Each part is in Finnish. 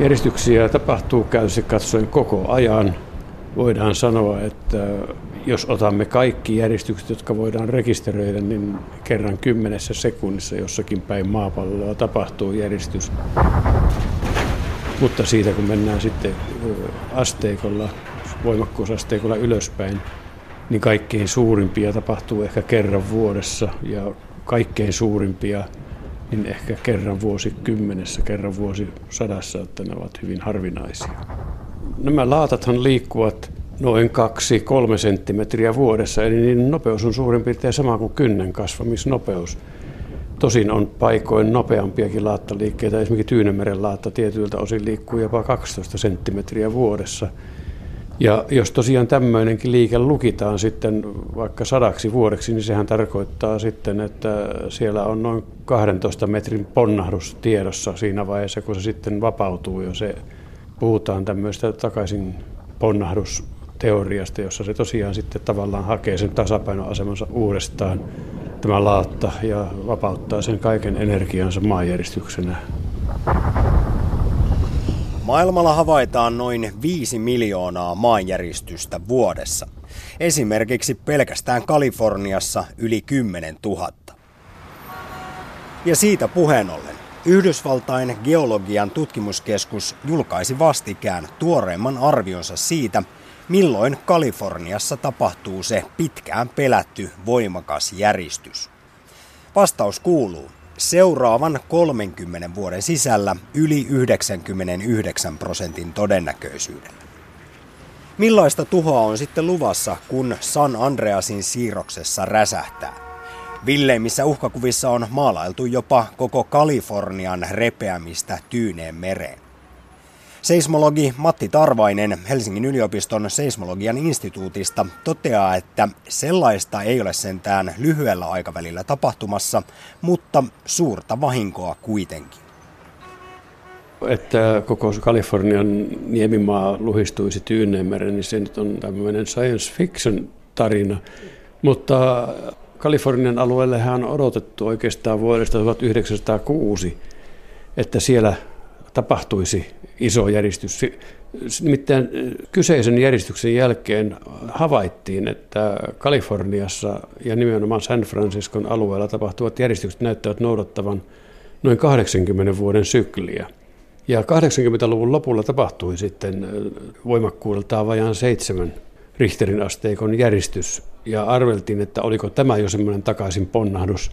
Järjestyksiä tapahtuu käytössä katsoen koko ajan. Voidaan sanoa, että jos otamme kaikki järjestykset, jotka voidaan rekisteröidä, niin kerran kymmenessä sekunnissa jossakin päin maapalloa tapahtuu järjestys. Mutta siitä kun mennään sitten asteikolla, voimakkuusasteikolla ylöspäin, niin kaikkein suurimpia tapahtuu ehkä kerran vuodessa ja kaikkein suurimpia niin ehkä kerran vuosikymmenessä, kerran vuosisadassa, että ne ovat hyvin harvinaisia. Nämä laatathan liikkuvat noin 2-3 senttimetriä vuodessa, eli niiden nopeus on suurin piirtein sama kuin kynnen kasvamisnopeus. Tosin on paikoin nopeampiakin laattaliikkeitä, esimerkiksi Tyynemeren laatta tietyiltä osin liikkuu jopa 12 senttimetriä vuodessa. Ja jos tosiaan tämmöinenkin liike lukitaan sitten vaikka sadaksi vuodeksi, niin sehän tarkoittaa sitten, että siellä on noin 12 metrin ponnahdus tiedossa siinä vaiheessa, kun se sitten vapautuu jo se, puhutaan tämmöistä takaisin ponnahdusteoriasta, jossa se tosiaan sitten tavallaan hakee sen tasapainoasemansa uudestaan tämä laatta ja vapauttaa sen kaiken energiansa maanjäristyksenä. Maailmalla havaitaan noin 5 miljoonaa maanjäristystä vuodessa. Esimerkiksi pelkästään Kaliforniassa yli 10 000. Ja siitä puheen ollen, Yhdysvaltain geologian tutkimuskeskus julkaisi vastikään tuoreimman arvionsa siitä, milloin Kaliforniassa tapahtuu se pitkään pelätty voimakas järistys. Vastaus kuuluu, seuraavan 30 vuoden sisällä yli 99 prosentin todennäköisyydellä. Millaista tuhoa on sitten luvassa, kun San Andreasin siirroksessa räsähtää? Villeimmissä uhkakuvissa on maalailtu jopa koko Kalifornian repeämistä Tyyneen mereen. Seismologi Matti Tarvainen Helsingin yliopiston seismologian instituutista toteaa, että sellaista ei ole sentään lyhyellä aikavälillä tapahtumassa, mutta suurta vahinkoa kuitenkin. Että koko Kalifornian niemimaa luhistuisi Tyyneenmeren, niin se nyt on tämmöinen science fiction tarina. Mutta Kalifornian alueellehan on odotettu oikeastaan vuodesta 1906, että siellä tapahtuisi iso järjestys. Nimittäin kyseisen järjestyksen jälkeen havaittiin, että Kaliforniassa ja nimenomaan San Franciscon alueella tapahtuvat järjestykset näyttävät noudattavan noin 80 vuoden sykliä. Ja 80-luvun lopulla tapahtui sitten voimakkuudeltaan vajaan seitsemän Richterin asteikon järjestys. Ja arveltiin, että oliko tämä jo semmoinen takaisin ponnahdus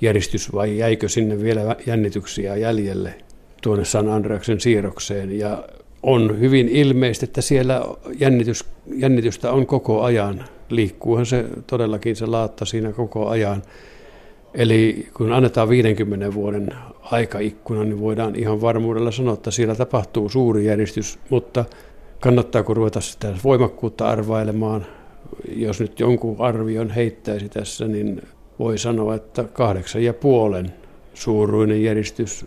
järjestys vai jäikö sinne vielä jännityksiä jäljelle tuonne San Andreaksen siirrokseen ja on hyvin ilmeistä, että siellä jännitys, jännitystä on koko ajan. Liikkuuhan se todellakin se laatta siinä koko ajan. Eli kun annetaan 50 vuoden aikaikkuna, niin voidaan ihan varmuudella sanoa, että siellä tapahtuu suuri järjestys, mutta kannattaako ruveta sitä voimakkuutta arvailemaan? Jos nyt jonkun arvion heittäisi tässä, niin voi sanoa, että kahdeksan ja puolen suuruinen järjestys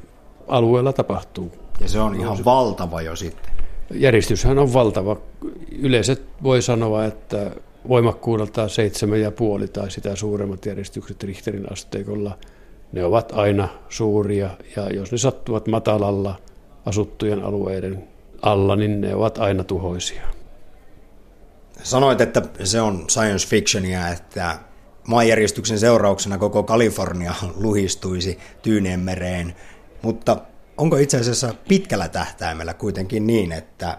alueella tapahtuu. Ja se on ihan valtava jo sitten. Järjestyshän on valtava. Yleiset voi sanoa, että voimakkuudeltaan seitsemän ja puoli tai sitä suuremmat järjestykset Richterin asteikolla, ne ovat aina suuria ja jos ne sattuvat matalalla asuttujen alueiden alla, niin ne ovat aina tuhoisia. Sanoit, että se on science fictionia, että maanjärjestyksen seurauksena koko Kalifornia luhistuisi Tyyneenmereen. Mutta onko itse asiassa pitkällä tähtäimellä kuitenkin niin, että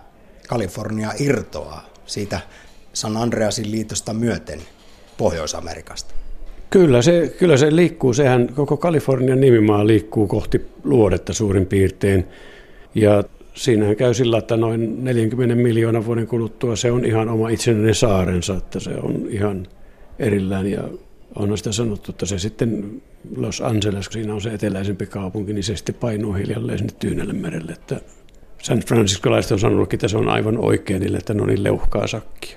Kalifornia irtoaa siitä San Andreasin liitosta myöten Pohjois-Amerikasta? Kyllä se, kyllä se liikkuu. Sehän koko Kalifornian nimimaa liikkuu kohti luodetta suurin piirtein. Ja siinähän käy sillä, että noin 40 miljoonan vuoden kuluttua se on ihan oma itsenäinen saarensa, että se on ihan erillään ja on sitä sanottu, että se sitten Los Angeles, kun siinä on se eteläisempi kaupunki, niin se sitten painuu hiljalleen sinne Tyynelle merelle. Että San Franciscolaiset on sanonut, että se on aivan oikein niille, että ne on niin leuhkaa sakkia.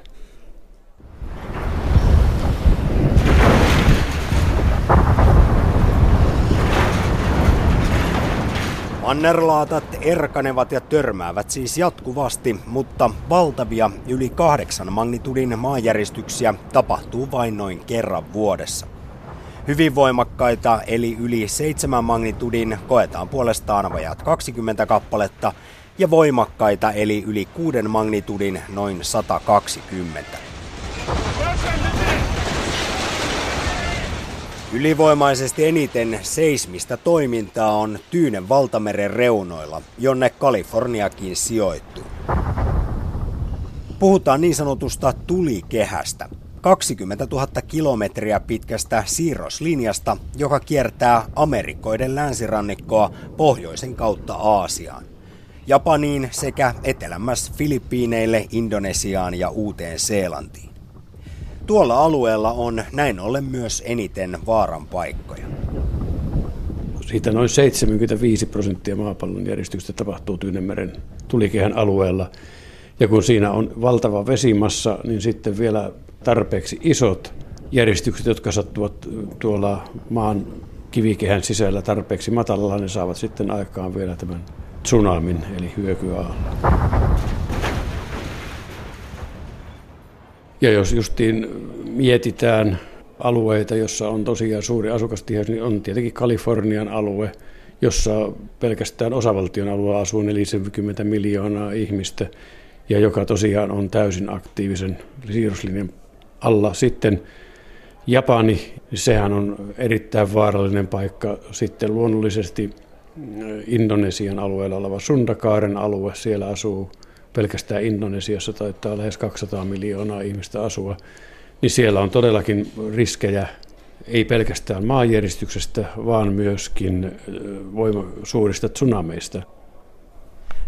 Mannerlaatat erkanevat ja törmäävät siis jatkuvasti, mutta valtavia yli kahdeksan magnitudin maanjäristyksiä tapahtuu vain noin kerran vuodessa. Hyvin voimakkaita eli yli seitsemän magnitudin koetaan puolestaan vajat 20 kappaletta ja voimakkaita eli yli kuuden magnitudin noin 120. Ylivoimaisesti eniten seismistä toimintaa on Tyynen valtameren reunoilla, jonne Kaliforniakin sijoittuu. Puhutaan niin sanotusta tulikehästä, 20 000 kilometriä pitkästä siirroslinjasta, joka kiertää Amerikoiden länsirannikkoa pohjoisen kautta Aasiaan. Japaniin sekä etelämässä Filippiineille, Indonesiaan ja Uuteen Seelantiin. Tuolla alueella on näin ollen myös eniten vaaran paikkoja. Siitä noin 75 prosenttia maapallon järjestyksestä tapahtuu Tyynemeren tulikehän alueella. Ja kun siinä on valtava vesimassa, niin sitten vielä tarpeeksi isot järjestykset, jotka sattuvat tuolla maan kivikehän sisällä tarpeeksi matalalla, ne saavat sitten aikaan vielä tämän tsunamin eli hyökyaallon. Ja jos justiin mietitään alueita, jossa on tosiaan suuri asukastiheys, niin on tietenkin Kalifornian alue, jossa pelkästään osavaltion alueella asuu 40 miljoonaa ihmistä ja joka tosiaan on täysin aktiivisen siirroslinjan alla. Sitten Japani, sehän on erittäin vaarallinen paikka. Sitten luonnollisesti Indonesian alueella oleva Sundakaaren alue, siellä asuu pelkästään Indonesiassa taitaa lähes 200 miljoonaa ihmistä asua, niin siellä on todellakin riskejä ei pelkästään maanjäristyksestä, vaan myöskin voima, suurista tsunameista.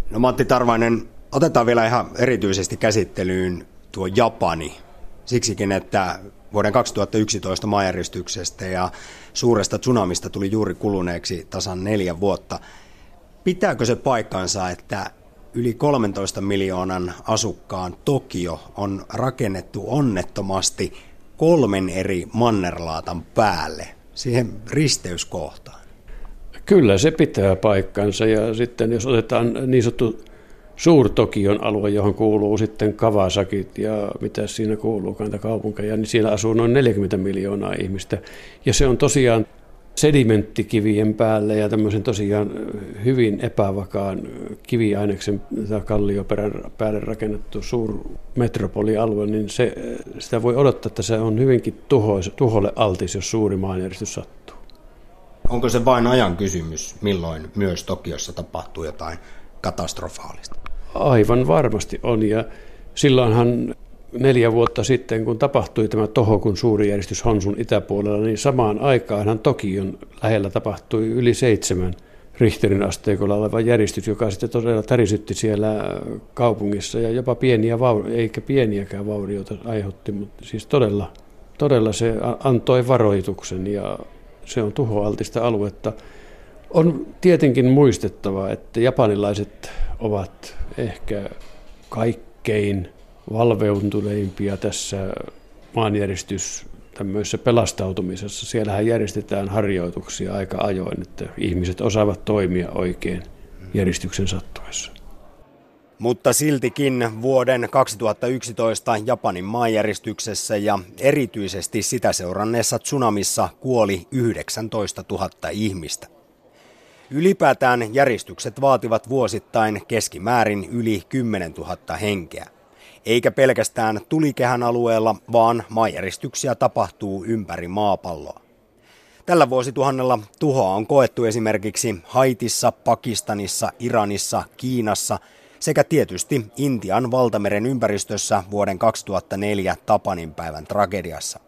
No Matti Tarvainen, otetaan vielä ihan erityisesti käsittelyyn tuo Japani. Siksikin, että vuoden 2011 maanjäristyksestä ja suuresta tsunamista tuli juuri kuluneeksi tasan neljä vuotta. Pitääkö se paikkansa, että yli 13 miljoonan asukkaan Tokio on rakennettu onnettomasti kolmen eri mannerlaatan päälle, siihen risteyskohtaan. Kyllä se pitää paikkansa ja sitten jos otetaan niin sanottu Suur-Tokion alue, johon kuuluu sitten Kawasakit ja mitä siinä kuuluu, kaupunkeja, niin siellä asuu noin 40 miljoonaa ihmistä. Ja se on tosiaan sedimenttikivien päälle ja tämmöisen tosiaan hyvin epävakaan kiviaineksen tai kallioperän päälle rakennettu suur metropolialue, niin se, sitä voi odottaa, että se on hyvinkin tuho, tuholle altis, jos suuri maanjäristys sattuu. Onko se vain ajan kysymys, milloin myös Tokiossa tapahtuu jotain katastrofaalista? Aivan varmasti on ja silloinhan neljä vuotta sitten, kun tapahtui tämä Tohokun suuri järjestys Honsun itäpuolella, niin samaan aikaan Tokion lähellä tapahtui yli seitsemän Richterin asteikolla oleva järjestys, joka sitten todella tärisytti siellä kaupungissa ja jopa pieniä, eikä pieniäkään vaurioita aiheutti, mutta siis todella, todella se antoi varoituksen ja se on tuhoaltista aluetta. On tietenkin muistettava, että japanilaiset ovat ehkä kaikkein valveutuneimpia tässä maanjäristys tämmöisessä pelastautumisessa. Siellähän järjestetään harjoituksia aika ajoin, että ihmiset osaavat toimia oikein järjestyksen sattuessa. Mutta siltikin vuoden 2011 Japanin maanjäristyksessä ja erityisesti sitä seuranneessa tsunamissa kuoli 19 000 ihmistä. Ylipäätään järjestykset vaativat vuosittain keskimäärin yli 10 000 henkeä. Eikä pelkästään tulikehän alueella, vaan maanjäristyksiä tapahtuu ympäri maapalloa. Tällä vuosituhannella tuhoa on koettu esimerkiksi Haitissa, Pakistanissa, Iranissa, Kiinassa sekä tietysti Intian valtameren ympäristössä vuoden 2004 Tapanin päivän tragediassa.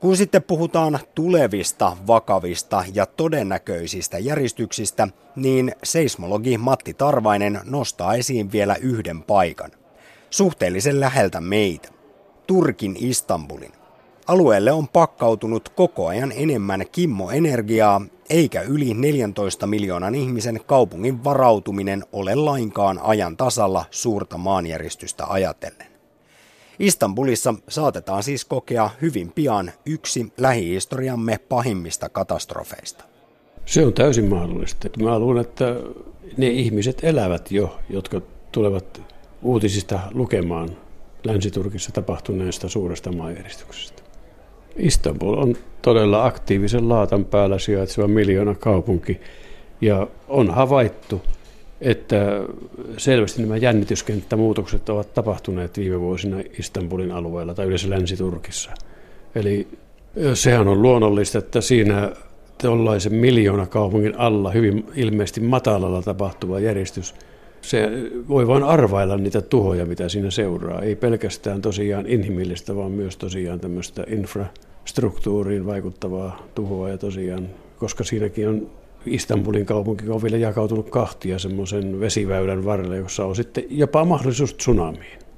Kun sitten puhutaan tulevista vakavista ja todennäköisistä järjestyksistä, niin seismologi Matti Tarvainen nostaa esiin vielä yhden paikan suhteellisen läheltä meitä, Turkin Istanbulin. Alueelle on pakkautunut koko ajan enemmän kimmoenergiaa, eikä yli 14 miljoonan ihmisen kaupungin varautuminen ole lainkaan ajan tasalla suurta maanjäristystä ajatellen. Istanbulissa saatetaan siis kokea hyvin pian yksi lähihistoriamme pahimmista katastrofeista. Se on täysin mahdollista. Mä luulen, että ne ihmiset elävät jo, jotka tulevat uutisista lukemaan Länsi-Turkissa tapahtuneesta suuresta maanjäristyksestä. Istanbul on todella aktiivisen laatan päällä sijaitseva miljoona kaupunki ja on havaittu, että selvästi nämä jännityskenttämuutokset ovat tapahtuneet viime vuosina Istanbulin alueella tai yleensä Länsi-Turkissa. Eli sehän on luonnollista, että siinä tuollaisen miljoona kaupungin alla hyvin ilmeisesti matalalla tapahtuva järjestys, se voi vain arvailla niitä tuhoja, mitä siinä seuraa. Ei pelkästään tosiaan inhimillistä, vaan myös tosiaan tämmöistä infrastruktuuriin vaikuttavaa tuhoa ja tosiaan, koska siinäkin on Istanbulin kaupunki on vielä jakautunut kahtia semmoisen vesiväylän varrelle, jossa on sitten jopa mahdollisuus tsunamiin.